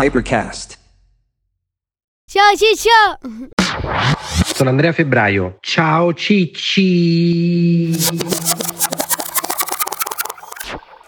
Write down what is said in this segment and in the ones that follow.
Hypercast. Ciao Ciccio! Sono Andrea Febbraio. Ciao Cicci.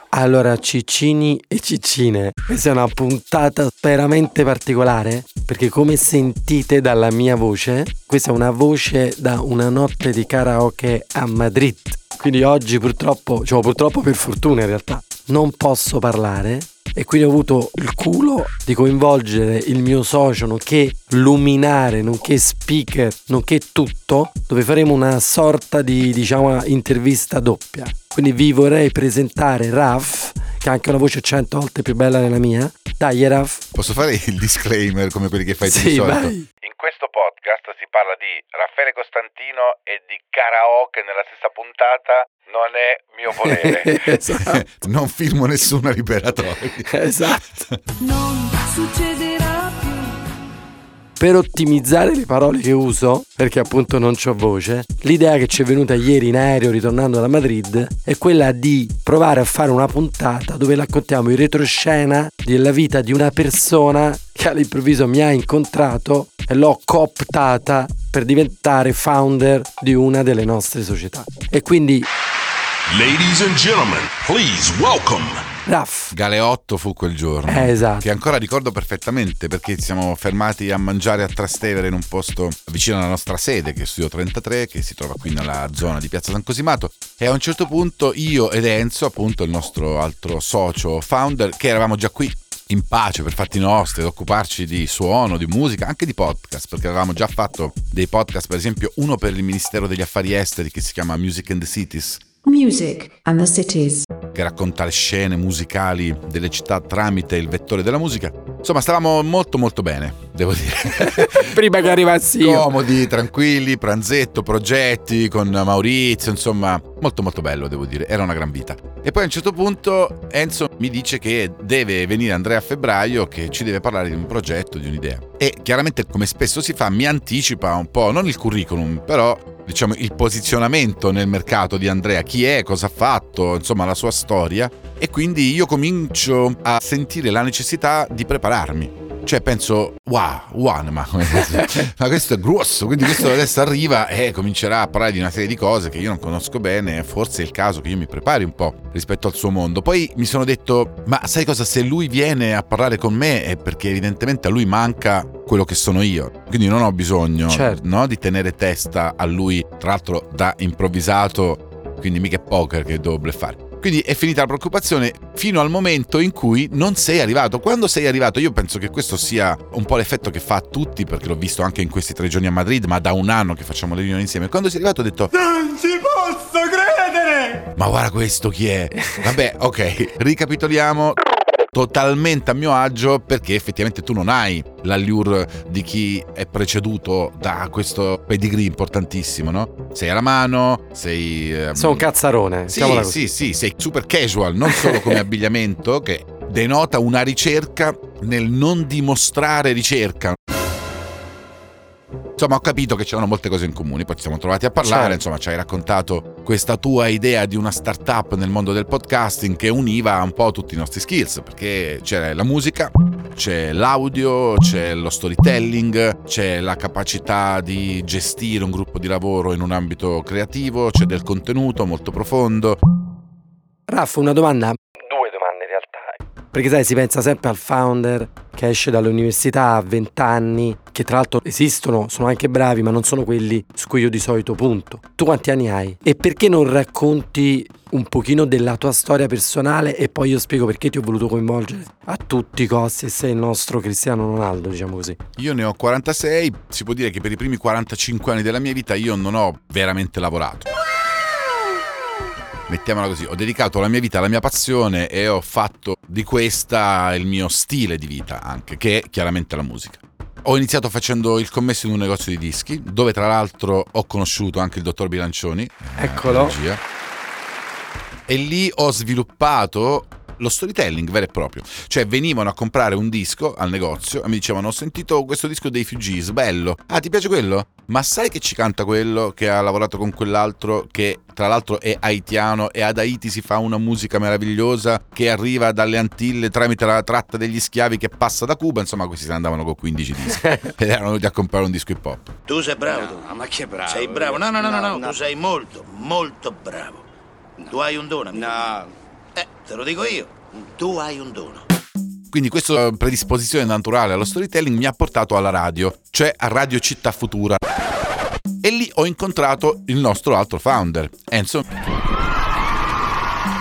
Allora, ciccini e ciccine, questa è una puntata veramente particolare perché come sentite dalla mia voce, questa è una voce da una notte di karaoke a Madrid. Quindi oggi purtroppo, cioè purtroppo per fortuna in realtà, non posso parlare e quindi ho avuto il culo di coinvolgere il mio socio, nonché luminare, nonché speaker, nonché tutto, dove faremo una sorta di, diciamo, intervista doppia. Quindi vi vorrei presentare Raf, che ha anche una voce cento volte più bella della mia. Dai, Raf. Posso fare il disclaimer come quelli che fai Sì, di solito? vai. In questo podcast si parla di Raffaele Costantino e di karaoke nella stessa puntata. Non è mio volere. esatto. non firmo nessuna liberatoria. esatto. non succederà più. Per ottimizzare le parole che uso, perché appunto non ho voce, l'idea che ci è venuta ieri in aereo ritornando da Madrid è quella di provare a fare una puntata dove raccontiamo in retroscena della vita di una persona che all'improvviso mi ha incontrato e l'ho cooptata per diventare founder di una delle nostre società. E quindi, Ladies and gentlemen, please welcome Raff, Galeotto fu quel giorno. Eh, esatto. Che ancora ricordo perfettamente perché ci siamo fermati a mangiare a Trastevere in un posto vicino alla nostra sede, che è Studio 33, che si trova qui nella zona di Piazza San Cosimato. E a un certo punto io ed Enzo, appunto il nostro altro socio founder, che eravamo già qui in pace per fatti nostri, ad occuparci di suono, di musica, anche di podcast, perché avevamo già fatto dei podcast, per esempio uno per il Ministero degli Affari Esteri che si chiama Music and the Cities, Music and the cities. che racconta le scene musicali delle città tramite il vettore della musica. Insomma, stavamo molto molto bene, devo dire. prima che arrivassi io. Comodi, tranquilli, pranzetto, progetti con Maurizio, insomma, molto molto bello, devo dire. Era una gran vita. E poi a un certo punto Enzo mi dice che deve venire Andrea a febbraio, che ci deve parlare di un progetto, di un'idea. E chiaramente, come spesso si fa, mi anticipa un po', non il curriculum, però diciamo il posizionamento nel mercato di Andrea, chi è, cosa ha fatto, insomma la sua storia e quindi io comincio a sentire la necessità di prepararmi. Cioè penso, wow, wow, ma, ma questo è grosso, quindi questo adesso arriva e comincerà a parlare di una serie di cose che io non conosco bene, forse è il caso che io mi prepari un po' rispetto al suo mondo. Poi mi sono detto, ma sai cosa, se lui viene a parlare con me è perché evidentemente a lui manca quello che sono io, quindi non ho bisogno Certo. no, di tenere testa a lui, tra l'altro da improvvisato, quindi mica è poker che devo bleffare. Quindi è finita la preoccupazione fino al momento in cui non sei arrivato. Quando sei arrivato, io penso che questo sia un po' l'effetto che fa a tutti, perché l'ho visto anche in questi tre giorni a Madrid, ma da un anno che facciamo le riunioni insieme. Quando sei arrivato ho detto... Non ci posso credere! Ma guarda questo chi è? Vabbè, ok, ricapitoliamo totalmente a mio agio perché effettivamente tu non hai l'allure di chi è preceduto da questo pedigree importantissimo, no? Sei alla mano, sei... ehm, Sono un cazzarone. sì, sì, sì, sei super casual, non solo come abbigliamento, che denota una ricerca nel non dimostrare ricerca. Insomma, ho capito che c'erano molte cose in comune, poi ci siamo trovati a parlare, Certo. insomma, ci hai raccontato questa tua idea di una startup nel mondo del podcasting che univa un po' tutti i nostri skills, perché c'è la musica, c'è l'audio, c'è lo storytelling, c'è la capacità di gestire un gruppo di lavoro in un ambito creativo, c'è del contenuto molto profondo. Raff, una domanda. Perché sai, si pensa sempre al founder che esce dall'università a 20 anni, che tra l'altro esistono, sono anche bravi, ma non sono quelli su cui io di solito punto. Tu quanti anni hai? E perché non racconti un pochino della tua storia personale e poi io spiego perché ti ho voluto coinvolgere a tutti i costi e sei il nostro Cristiano Ronaldo, diciamo così. Io ne ho 46, si può dire che per i primi 45 anni della mia vita io non ho veramente lavorato. Mettiamola così, ho dedicato la mia vita alla mia passione e ho fatto di questa il mio stile di vita anche, che è chiaramente la musica. Ho iniziato facendo il commesso in un negozio di dischi, dove tra l'altro ho conosciuto anche il dottor Bilancioni. eh, Eccolo. regia. E lì ho sviluppato lo storytelling vero e proprio. Cioè venivano a comprare un disco al negozio e mi dicevano ho sentito questo disco dei Fugees, bello. Ah, ti piace quello? Ma sai che ci canta quello che ha lavorato con quell'altro che tra l'altro è haitiano e ad Haiti si fa una musica meravigliosa che arriva dalle Antille tramite la tratta degli schiavi che passa da Cuba, insomma questi se ne andavano con 15 dischi ed erano venuti a comprare un disco hip hop. Tu sei bravo. No, ma che bravo. Sei bravo. No, no, no, no, no, No, tu sei molto, molto bravo. Tu hai un dono. amico. No. Eh, te lo dico io. Tu hai un dono. Quindi questa predisposizione naturale allo storytelling mi ha portato alla radio, cioè a Radio Città Futura. E lì ho incontrato il nostro altro founder, Enzo,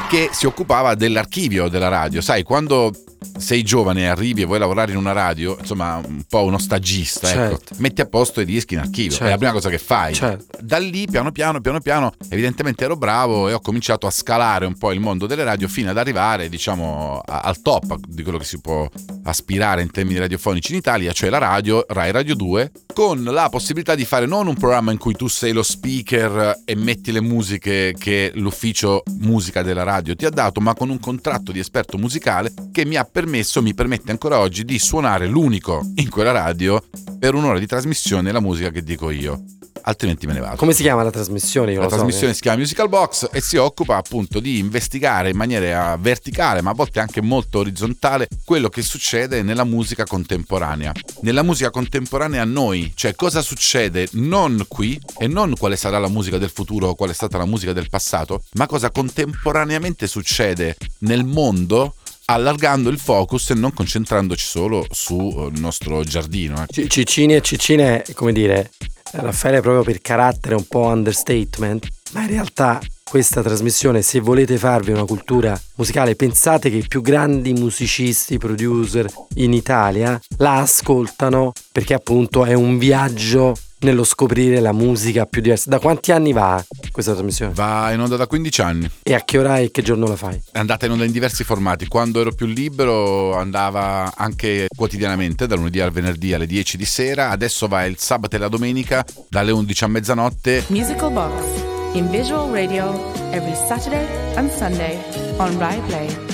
che si occupava dell'archivio della radio. Sai, quando sei giovane e arrivi e vuoi lavorare in una radio, insomma, un po' uno stagista, ecco, Certo. metti a posto i dischi in archivio, Certo. è la prima cosa che fai. Certo. Da lì, piano piano, piano piano, evidentemente ero bravo e ho cominciato a scalare un po' il mondo delle radio fino ad arrivare, diciamo, a- al top di quello che si può aspirare in termini radiofonici in Italia, cioè la radio, Rai Radio 2, con la possibilità di fare non un programma in cui tu sei lo speaker e metti le musiche che l'ufficio musica della radio ti ha dato, ma con un contratto di esperto musicale che mi ha permesso, mi permette ancora oggi di suonare l'unico in quella radio per un'ora di trasmissione la musica che dico io. Altrimenti me ne vado. Come si chiama la trasmissione? Io La lo so, trasmissione eh. si chiama Musical Box e si occupa appunto di investigare in maniera verticale, ma a volte anche molto orizzontale, quello che succede nella musica contemporanea. Nella musica contemporanea a noi, cioè cosa succede non qui e non quale sarà la musica del futuro o quale è stata la musica del passato, ma cosa contemporaneamente succede nel mondo allargando il focus e non concentrandoci solo sul nostro giardino. ecco. C- Ciccini e Ciccine, come dire, Raffaele proprio per carattere un po' understatement, ma in realtà questa trasmissione, se volete farvi una cultura musicale, pensate che i più grandi musicisti, producer in Italia la ascoltano perché appunto è un viaggio nello scoprire la musica più diversa. Da quanti anni va questa trasmissione? Va in onda da 15 anni. E a che ora e che giorno la fai? È andata in onda in diversi formati. Quando ero più libero andava anche quotidianamente, dal lunedì al venerdì alle 10 di sera. Adesso va il sabato e la domenica dalle 11 a mezzanotte. Musical Box in visual radio every Saturday and Sunday on Rai Play.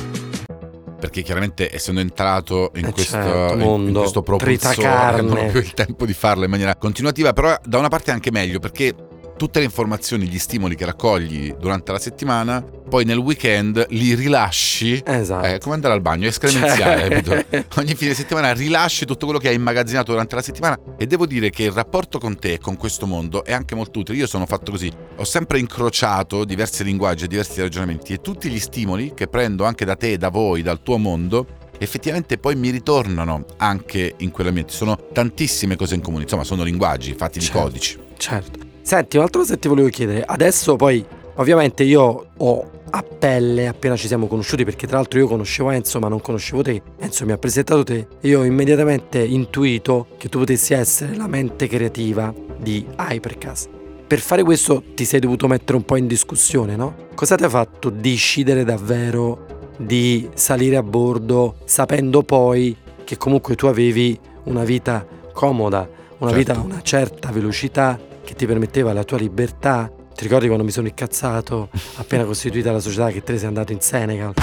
Perché chiaramente essendo entrato in, Eh questo, certo, in- in mondo, questo propulsore non ho più il tempo di farlo in maniera continuativa. Però da una parte è anche meglio perché tutte le informazioni, gli stimoli che raccogli durante la settimana, poi nel weekend li rilasci Esatto. È come andare al bagno, è escremenziale, Cioè-? Ogni fine settimana rilasci tutto quello che hai immagazzinato durante la settimana e devo dire che il rapporto con te e con questo mondo è anche molto utile. Io sono fatto così, ho sempre incrociato diversi linguaggi e diversi ragionamenti e tutti gli stimoli che prendo anche da te, da voi, dal tuo mondo, effettivamente poi mi ritornano anche in quell'ambiente. Sono tantissime cose in comune, insomma, sono linguaggi fatti di Certo. codici. Certo. Senti, un'altra cosa che ti volevo chiedere. Adesso poi, ovviamente io ho a pelle appena ci siamo conosciuti, perché tra l'altro io conoscevo Enzo ma non conoscevo te. Enzo mi ha presentato te e io ho immediatamente intuito che tu potessi essere la mente creativa di Hypercast. Per fare questo ti sei dovuto mettere un po' in discussione, no? Cosa ti ha fatto decidere davvero di salire a bordo sapendo poi che comunque tu avevi una vita comoda, una Certo. vita a una certa velocità che ti permetteva la tua libertà. Ti ricordi quando mi sono incazzato appena costituita la società che te sei andato in Senegal?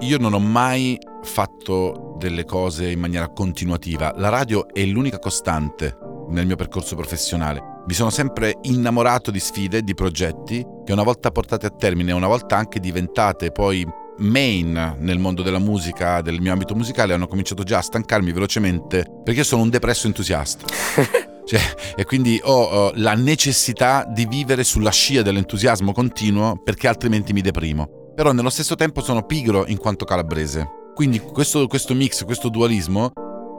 Io non ho mai fatto delle cose in maniera continuativa. La radio è l'unica costante nel mio percorso professionale. Mi sono sempre innamorato di sfide, di progetti che una volta portate a termine, una volta anche diventate poi main nel mondo della musica, del mio ambito musicale, hanno cominciato già a stancarmi velocemente perché io sono un depresso entusiasta. Cioè, e quindi ho eh, la necessità di vivere sulla scia dell'entusiasmo continuo perché altrimenti mi deprimo. Però nello stesso tempo sono pigro in quanto calabrese. Quindi questo, questo mix, questo dualismo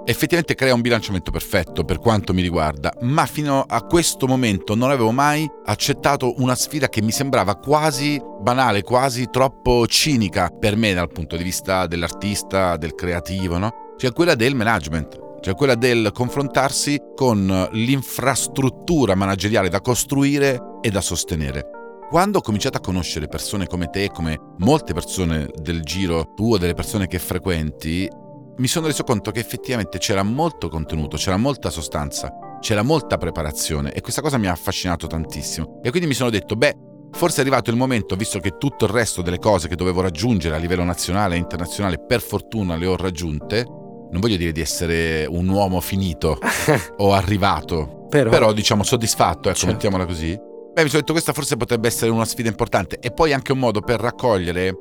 effettivamente crea un bilanciamento perfetto per quanto mi riguarda, ma fino a questo momento non avevo mai accettato una sfida che mi sembrava quasi banale, quasi troppo cinica per me dal punto di vista dell'artista, del creativo, no? Cioè quella del management, cioè quella del confrontarsi con l'infrastruttura manageriale da costruire e da sostenere. Quando ho cominciato a conoscere persone come te, come molte persone del giro tuo, delle persone che frequenti, mi sono reso conto che effettivamente c'era molto contenuto, c'era molta sostanza, c'era molta preparazione e questa cosa mi ha affascinato tantissimo. E quindi mi sono detto, beh, Forse è arrivato il momento, visto che tutto il resto delle cose che dovevo raggiungere a livello nazionale e internazionale, per fortuna le ho raggiunte. Non voglio dire di essere un uomo finito o arrivato, Però, però diciamo soddisfatto, ecco, Certo. mettiamola così. Beh, mi sono detto questa forse potrebbe essere una sfida importante e poi anche un modo per raccogliere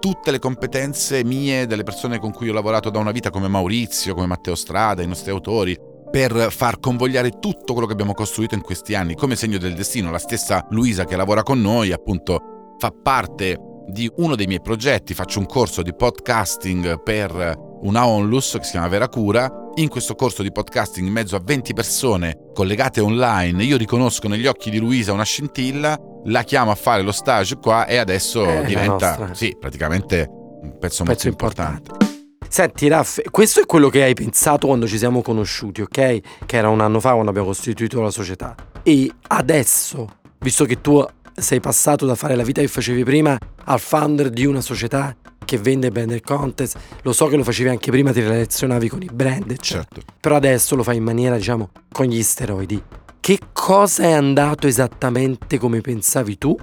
tutte le competenze mie delle persone con cui ho lavorato da una vita come Maurizio, come Matteo Strada, i nostri autori, per far convogliare tutto quello che abbiamo costruito in questi anni come segno del destino. La stessa Luisa che lavora con noi, appunto, fa parte di uno dei miei progetti, faccio un corso di podcasting per una onlus che si chiama Vera Cura. In questo corso di podcasting in mezzo a 20 persone collegate online, io riconosco negli occhi di Luisa una scintilla, la chiamo a fare lo stage qua e adesso la diventa, sì, praticamente un pezzo, Pezzo molto importante. importante. Senti Raff, questo è quello che hai pensato quando ci siamo conosciuti, ok? Che era un anno fa quando abbiamo costituito la società. E adesso, visto che tu sei passato da fare la vita che facevi prima al founder di una società che vende branded contest, lo so che lo facevi anche prima, ti relazionavi con i brand, eccetera. Certo. Però adesso lo fai in maniera, diciamo, con gli steroidi. Che cosa è andato esattamente come pensavi tu?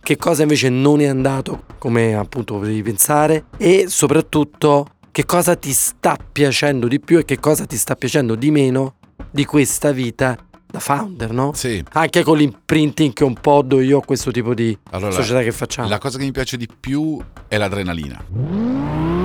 Che cosa invece non è andato come appunto potevi pensare? E soprattutto che cosa ti sta piacendo di più e che cosa ti sta piacendo di meno di questa vita da founder, no? Sì. Anche con l'imprinting che un po' do io a questo tipo di Allora, società che facciamo. La cosa che mi piace di più è l'adrenalina.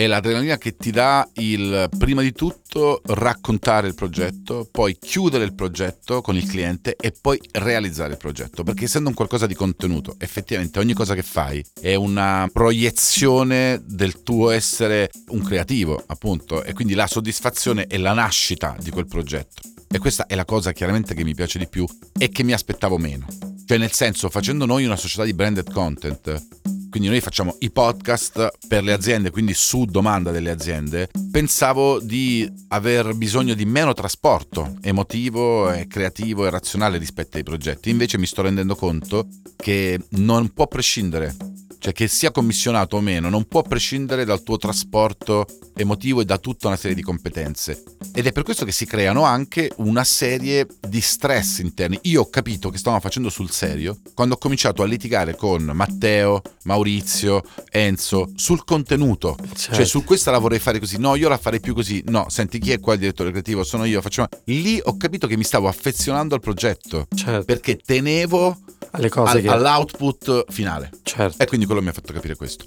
È l'adrenalina che ti dà il, prima di tutto, raccontare il progetto, poi chiudere il progetto con il cliente e poi realizzare il progetto. Perché essendo un qualcosa di contenuto, effettivamente ogni cosa che fai è una proiezione del tuo essere un creativo, appunto, e quindi la soddisfazione è la nascita di quel progetto. E questa è la cosa chiaramente che mi piace di più e che mi aspettavo meno. Cioè nel senso, facendo noi una società di branded content, quindi noi facciamo i podcast per le aziende, quindi su domanda delle aziende, pensavo di aver bisogno di meno trasporto emotivo e creativo e razionale rispetto ai progetti. Invece mi sto rendendo conto che non può prescindere, cioè che sia commissionato o meno, non può prescindere dal tuo trasporto emotivo e da tutta una serie di competenze. Ed è per questo che si creano anche una serie di stress interni. Io ho capito che stavamo facendo sul serio quando ho cominciato a litigare con Matteo, Maurizio, Enzo sul contenuto. Certo. Cioè su questa la vorrei fare così, no, io la farei più così. No, senti chi è qua il direttore creativo? Sono io, facciamo. Lì ho capito che mi stavo affezionando al progetto Certo. perché tenevo al- che all'output finale. certo. E quindi quello mi ha fatto capire questo.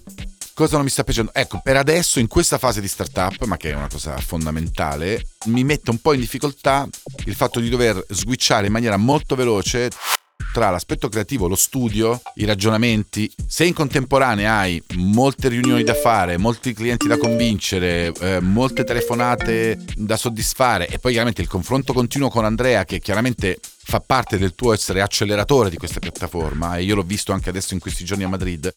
Cosa non mi sta piacendo? Ecco, per adesso in questa fase di startup, ma che è una cosa fondamentale, mi mette un po' in difficoltà il fatto di dover switchare in maniera molto veloce tra l'aspetto creativo, lo studio, i ragionamenti. Se in contemporanea hai molte riunioni da fare, molti clienti da convincere, eh, molte telefonate da soddisfare e poi chiaramente il confronto continuo con Andrea che chiaramente fa parte del tuo essere acceleratore di questa piattaforma e io l'ho visto anche adesso in questi giorni a Madrid.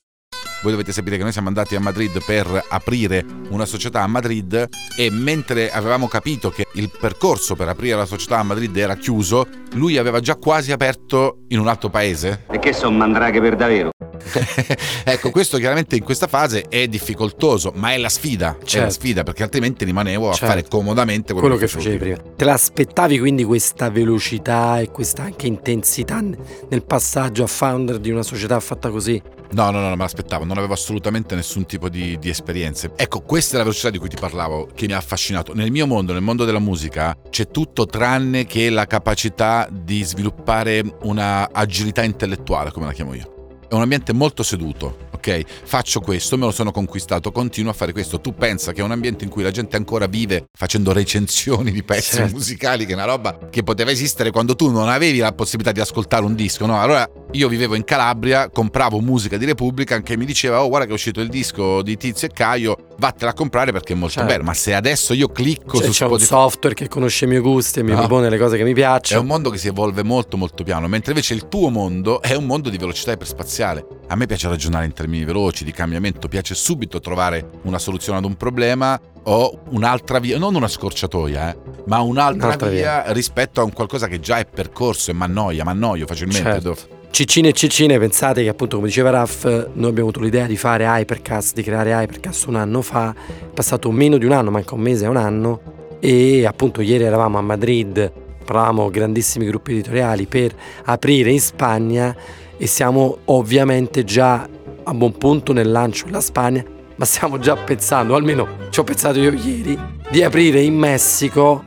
Voi dovete sapere che noi siamo andati a Madrid per aprire una società a Madrid e mentre avevamo capito che il percorso per aprire la società a Madrid era chiuso, lui aveva già quasi aperto in un altro paese. E che sono mandraghe per davvero? ecco, questo chiaramente in questa fase è difficoltoso, ma è la sfida. È la Certo. sfida perché altrimenti rimanevo a Certo. fare comodamente quello, quello che facevi prima. Te l'aspettavi quindi questa velocità e questa anche intensità nel passaggio a founder di una società fatta così? No, no, no, me l'aspettavo, non avevo assolutamente nessun tipo di, di esperienze. Ecco, questa è la velocità di cui ti parlavo, che mi ha affascinato. Nel mio mondo, nel mondo della musica, c'è tutto tranne che la capacità di sviluppare una agilità intellettuale, come la chiamo io. È un ambiente molto seduto, ok? Faccio questo, me lo sono conquistato, continuo a fare questo. Tu pensa che è un ambiente in cui la gente ancora vive facendo recensioni di pezzi Certo. musicali, che è una roba che poteva esistere quando tu non avevi la possibilità di ascoltare un disco, no? Allora io vivevo in Calabria, compravo musica di Repubblica che mi diceva "Oh, guarda che è uscito il disco di Tizio e Caio, vattela a comprare perché è molto Certo. bello". Ma se adesso io clicco Cioè, su c'è un Spotify software che conosce i miei gusti e mi No. propone le cose che mi è piacciono. un mondo che si evolve molto molto piano, mentre invece il tuo mondo è un mondo di velocità iperspaziale. A me piace ragionare in termini veloci, di cambiamento, piace subito trovare una soluzione ad un problema o un'altra via, non una scorciatoia, eh, ma un'altra, Un'altra via, rispetto a un qualcosa che già è percorso e mi annoia, mi annoio facilmente. Certo. Ciccine e ciccine, pensate che appunto come diceva Raff, noi abbiamo avuto l'idea di fare Hypercast, di creare Hypercast un anno fa, è passato meno di un anno, manca un mese, un anno, e appunto ieri eravamo a Madrid parlavamo grandissimi gruppi editoriali per aprire in Spagna e siamo ovviamente già a buon punto nel lancio della Spagna, ma stiamo già pensando, almeno ci ho pensato io ieri, di aprire in Messico.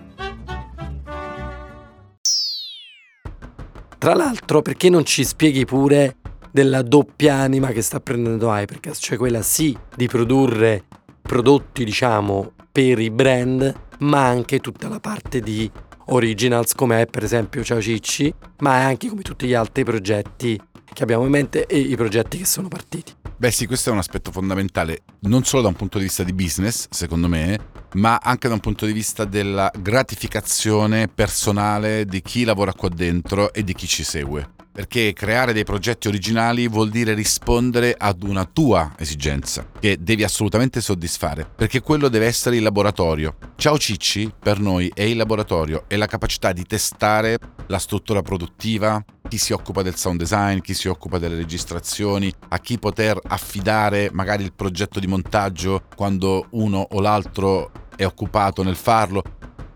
Tra l'altro, perché non ci spieghi pure della doppia anima che sta prendendo Hypercast, cioè quella sì di produrre prodotti, diciamo, per i brand, ma anche tutta la parte di originals come è per esempio Ciao Cicci, ma anche come tutti gli altri progetti che abbiamo in mente e i progetti che sono partiti. Beh sì, questo è un aspetto fondamentale, non solo da un punto di vista di business, secondo me, ma anche da un punto di vista della gratificazione personale di chi lavora qua dentro e di chi ci segue. Perché creare dei progetti originali vuol dire rispondere ad una tua esigenza, che devi assolutamente soddisfare, perché quello deve essere il laboratorio. Ciao Cicci, per noi, è il laboratorio, è la capacità di testare la struttura produttiva, chi si occupa del sound design, chi si occupa delle registrazioni, a chi poter affidare magari il progetto di montaggio quando uno o l'altro è occupato nel farlo.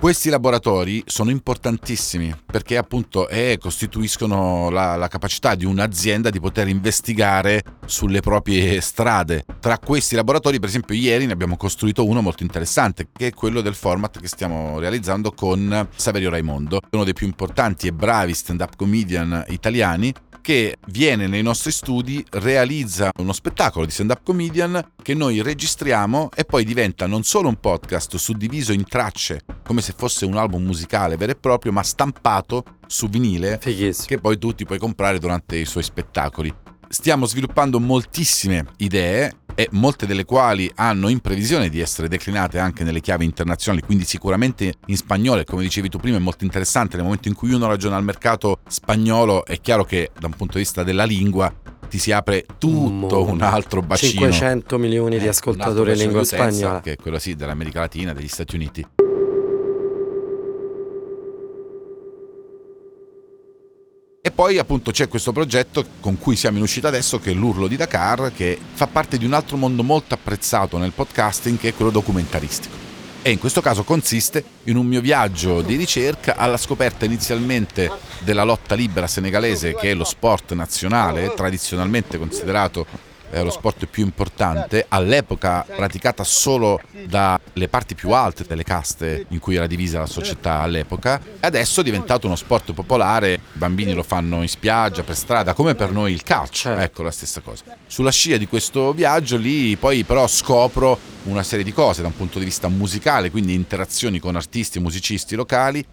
Questi laboratori sono importantissimi perché appunto eh, costituiscono la, la, capacità di un'azienda di poter investigare sulle proprie strade. Tra questi laboratori, per esempio, ieri ne abbiamo costruito uno molto interessante, che è quello del format che stiamo realizzando con Saverio Raimondo, uno dei più importanti e bravi stand-up comedian italiani che viene nei nostri studi, realizza uno spettacolo di stand-up comedian che noi registriamo e poi diventa non solo un podcast suddiviso in tracce, come se fosse un album musicale vero e proprio, ma stampato su vinile Fighissimo. che poi tu ti puoi comprare durante i suoi spettacoli. Stiamo sviluppando moltissime idee e molte delle quali hanno in previsione di essere declinate anche nelle chiavi internazionali, quindi sicuramente in spagnolo e come dicevi tu prima è molto interessante. Nel momento in cui uno ragiona al mercato spagnolo è chiaro che da un punto di vista della lingua ti si apre tutto un altro bacino. 500 milioni di eh, ascoltatori in lingua spagnola. che è quello sì dell'America Latina, degli Stati Uniti poi appunto c'è questo progetto con cui siamo in uscita adesso che è l'Urlo di Dakar, che fa parte di un altro mondo molto apprezzato nel podcasting che è quello documentaristico. E in questo caso consiste in un mio viaggio di ricerca alla scoperta inizialmente della lotta libera senegalese, che è lo sport nazionale, tradizionalmente considerato è lo sport più importante, all'epoca praticata solo dalle parti più alte delle caste in cui era divisa la società all'epoca, adesso è diventato uno sport popolare, i bambini lo fanno in spiaggia, per strada, come per noi il calcio, ecco la stessa cosa. Sulla scia di questo viaggio lì poi però scopro una serie di cose da un punto di vista musicale, quindi interazioni con artisti e musicisti locali,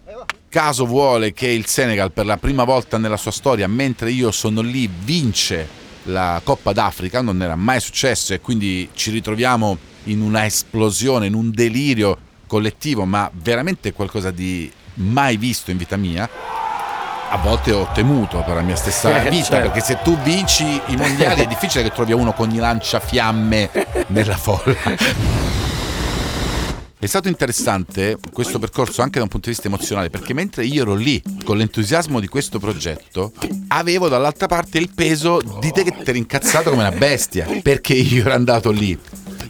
caso vuole che il Senegal per la prima volta nella sua storia, mentre io sono lì, vince la Coppa d'Africa, non era mai successo e quindi ci ritroviamo in una esplosione, in un delirio collettivo, ma veramente qualcosa di mai visto in vita mia. A volte ho temuto per la mia stessa Eh, vita, certo. perché se tu vinci i mondiali è difficile che trovi uno con i lanciafiamme nella folla. È stato interessante questo percorso anche da un punto di vista emozionale perché mentre io ero lì con l'entusiasmo di questo progetto avevo dall'altra parte il peso di te che ti eri incazzato come una bestia perché io ero andato lì.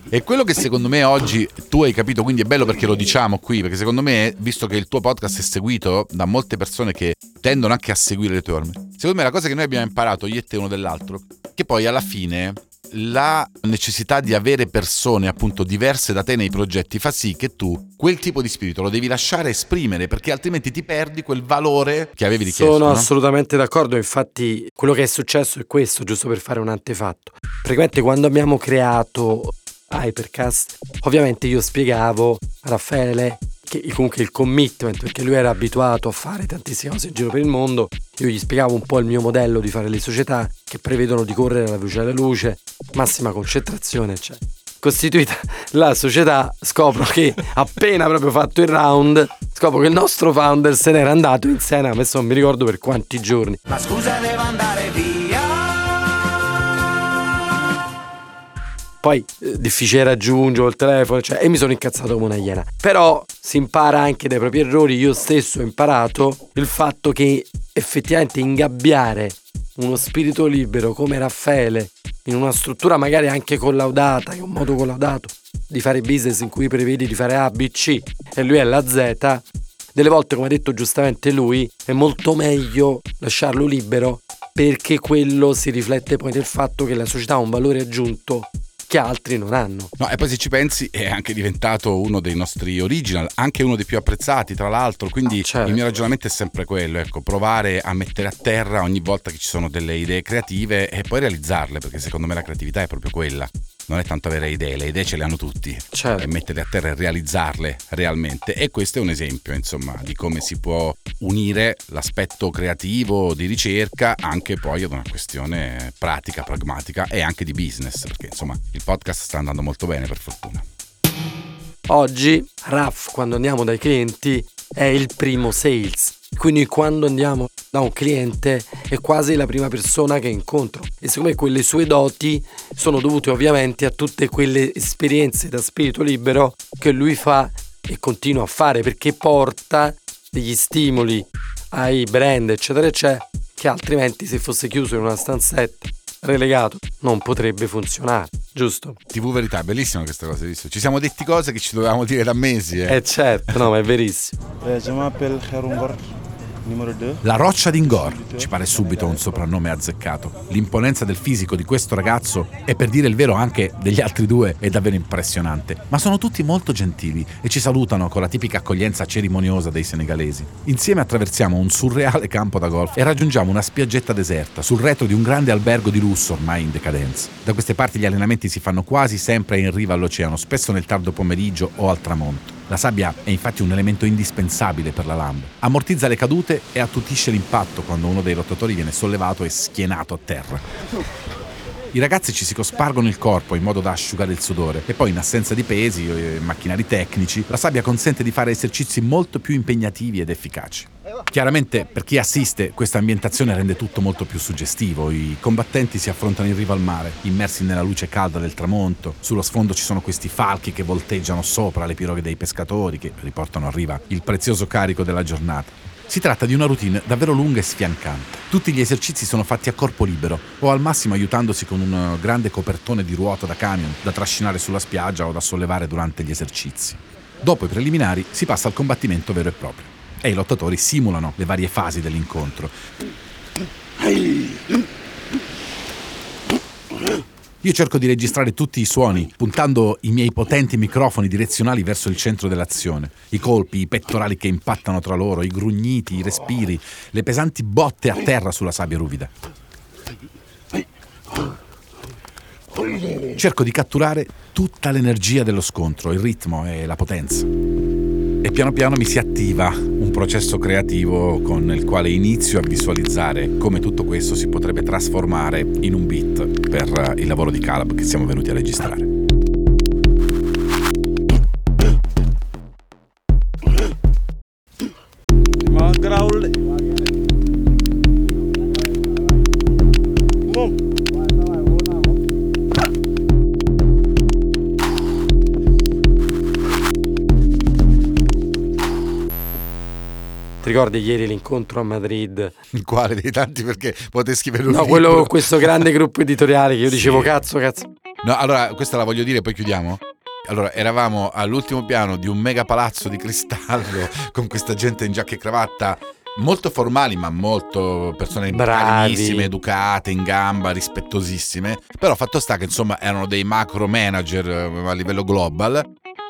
E quello che secondo me oggi tu hai capito, quindi è bello perché lo diciamo qui, perché secondo me, visto che il tuo podcast è seguito da molte persone che tendono anche a seguire le tue orme, secondo me la cosa che noi abbiamo imparato, io e te uno dell'altro, che poi alla fine la necessità di avere persone appunto diverse da te nei progetti fa sì che tu quel tipo di spirito lo devi lasciare esprimere perché altrimenti ti perdi quel valore che avevi richiesto. Sono no? assolutamente d'accordo, infatti quello che è successo è questo, giusto per fare un antefatto. Praticamente quando abbiamo creato Hypercast, ovviamente io spiegavo a Raffaele che comunque il commitment, perché lui era abituato a fare tantissime cose in giro per il mondo, io gli spiegavo un po' il mio modello di fare le società che prevedono di correre alla luce alla luce, massima concentrazione, eccetera. Costituita la società, scopro che appena proprio fatto il round, scopro che il nostro founder se n'era andato in Sena, adesso non mi ricordo per quanti giorni. Ma scusa, devo andare via. Poi eh, difficile raggiungere il telefono, cioè, e mi sono incazzato come una iena. Però si impara anche dai propri errori. Io stesso ho imparato il fatto che effettivamente ingabbiare uno spirito libero come Raffaele in una struttura magari anche collaudata, è un modo collaudato di fare business in cui prevedi di fare A, B, C. E lui è la Z, delle volte, come ha detto giustamente lui, è molto meglio lasciarlo libero perché quello si riflette poi nel fatto che la società ha un valore aggiunto che altri non hanno. No, e poi se ci pensi è anche diventato uno dei nostri original, anche uno dei più apprezzati tra l'altro, quindi Certo. il mio ragionamento è sempre quello, ecco, provare a mettere a terra ogni volta che ci sono delle idee creative e poi realizzarle, perché secondo me la creatività è proprio quella. Non è tanto avere idee, le idee ce le hanno tutti Certo. e metterle a terra e realizzarle realmente. E questo è un esempio, insomma, di come si può unire l'aspetto creativo di ricerca anche poi ad una questione pratica, pragmatica e anche di business, perché insomma il podcast sta andando molto bene per fortuna. Oggi RAF quando andiamo dai clienti è il primo sales. Quindi quando andiamo da un cliente è quasi la prima persona che incontro e secondo me quelle sue doti sono dovute ovviamente a tutte quelle esperienze da spirito libero che lui fa e continua a fare perché porta degli stimoli ai brand eccetera eccetera che altrimenti se fosse chiuso in una stanzetta relegato non potrebbe funzionare, giusto? TV Verità, bellissima questa cosa, hai visto? Ci siamo detti cose che ci dovevamo dire da mesi. Eh. Eh certo, no ma è verissimo. Je m'appelle Kharoungor, numéro 2. La roccia d'Ingor ci pare subito un soprannome azzeccato. L'imponenza del fisico di questo ragazzo e per dire il vero anche degli altri due è davvero impressionante. Ma sono tutti molto gentili e ci salutano con la tipica accoglienza cerimoniosa dei senegalesi. Insieme attraversiamo un surreale campo da golf e raggiungiamo una spiaggetta deserta sul retro di un grande albergo di lusso ormai in decadenza. Da queste parti gli allenamenti si fanno quasi sempre in riva all'oceano, spesso nel tardo pomeriggio o al tramonto. La sabbia è infatti un elemento indispensabile per la lamba. Ammortizza le cadute e attutisce l'impatto quando uno dei rotatori viene sollevato e schienato a terra. I ragazzi ci si cospargono il corpo in modo da asciugare il sudore e poi in assenza di pesi e macchinari tecnici la sabbia consente di fare esercizi molto più impegnativi ed efficaci. Chiaramente per chi assiste questa ambientazione rende tutto molto più suggestivo, i combattenti si affrontano in riva al mare, immersi nella luce calda del tramonto, sullo sfondo ci sono questi falchi che volteggiano sopra le piroghe dei pescatori che riportano a riva il prezioso carico della giornata. Si tratta di una routine davvero lunga e sfiancante. Tutti gli esercizi sono fatti a corpo libero o al massimo aiutandosi con un grande copertone di ruota da camion da trascinare sulla spiaggia o da sollevare durante gli esercizi. Dopo i preliminari si passa al combattimento vero e proprio e i lottatori simulano le varie fasi dell'incontro. Io cerco di registrare tutti i suoni, puntando i miei potenti microfoni direzionali verso il centro dell'azione. I colpi, i pettorali che impattano tra loro, i grugniti, i respiri, le pesanti botte a terra sulla sabbia ruvida. Cerco di catturare tutta l'energia dello scontro, il ritmo e la potenza. E piano piano mi si attiva un processo creativo con il quale inizio a visualizzare come tutto questo si potrebbe trasformare in un beat per il lavoro di Calab che siamo venuti a registrare. Ricordi ieri l'incontro a Madrid? Il quale dei tanti perché potete scrivere un No, libro. quello questo grande gruppo editoriale che io dicevo Sì. cazzo, cazzo. No, allora questa la voglio dire, poi chiudiamo. Allora, eravamo all'ultimo piano di un mega palazzo di cristallo con questa gente in giacca e cravatta. Molto formali, ma molto persone Bravi. bravissime, educate, in gamba, rispettosissime. Però fatto sta che insomma erano dei macro manager eh, a livello global.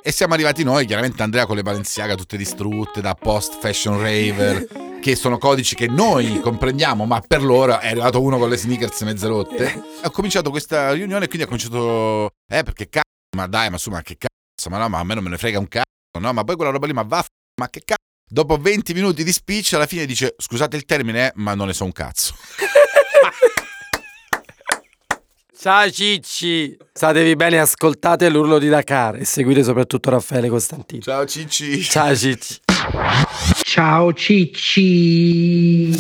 E siamo arrivati noi, chiaramente Andrea con le Balenciaga tutte distrutte da post fashion raver, che sono codici che noi comprendiamo, ma per loro è arrivato uno con le sneakers mezze rotte. Ho cominciato questa riunione e quindi ho cominciato. Eh, perché cazzo, ma dai, ma su, ma che cazzo, ma no, ma a me non me ne frega un cazzo, no, ma poi quella roba lì, ma va, ma che cazzo. Dopo 20 minuti di speech, alla fine dice: Scusate il termine, ma non ne so un cazzo. Ciao Cicci! Statevi bene, ascoltate l'urlo di Dakar e seguite soprattutto Raffaele Costantino. Ciao Cicci! Ciao Cicci! Ciao Cicci.